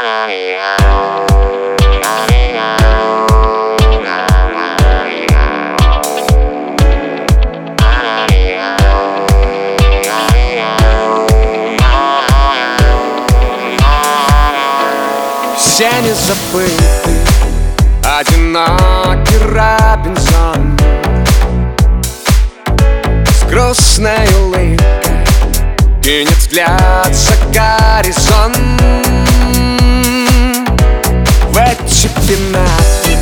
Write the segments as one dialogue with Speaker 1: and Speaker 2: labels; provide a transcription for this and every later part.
Speaker 1: Все не забыты. Одинокий Робинзон. С грустной улыбкой. Кинет взгляд за горизонт пенаты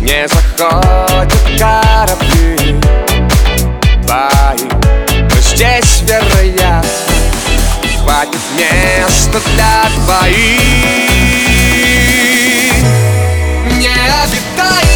Speaker 1: Не заходят корабли. Твои Но здесь, вероятно Хватит места для двоих Необитаемый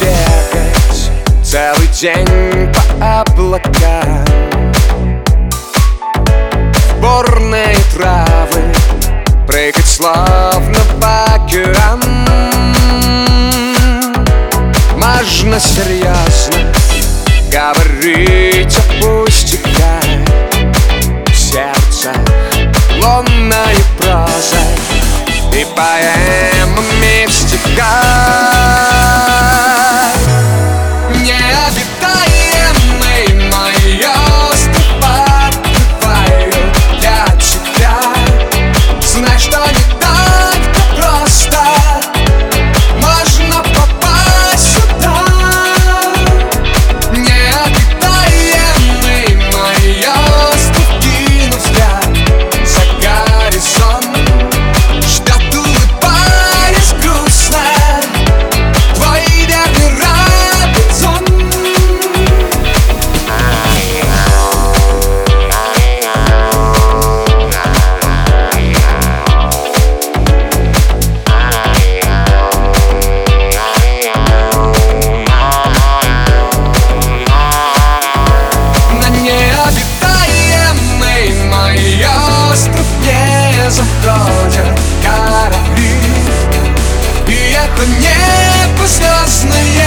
Speaker 1: бегать Целый день по облакам. Бурные травы Прыгать словно бакерам Можно серьезно Говорить о пустяках. Сердце лунной прозой И поэмами остров не заходят корабли. И это небо звездное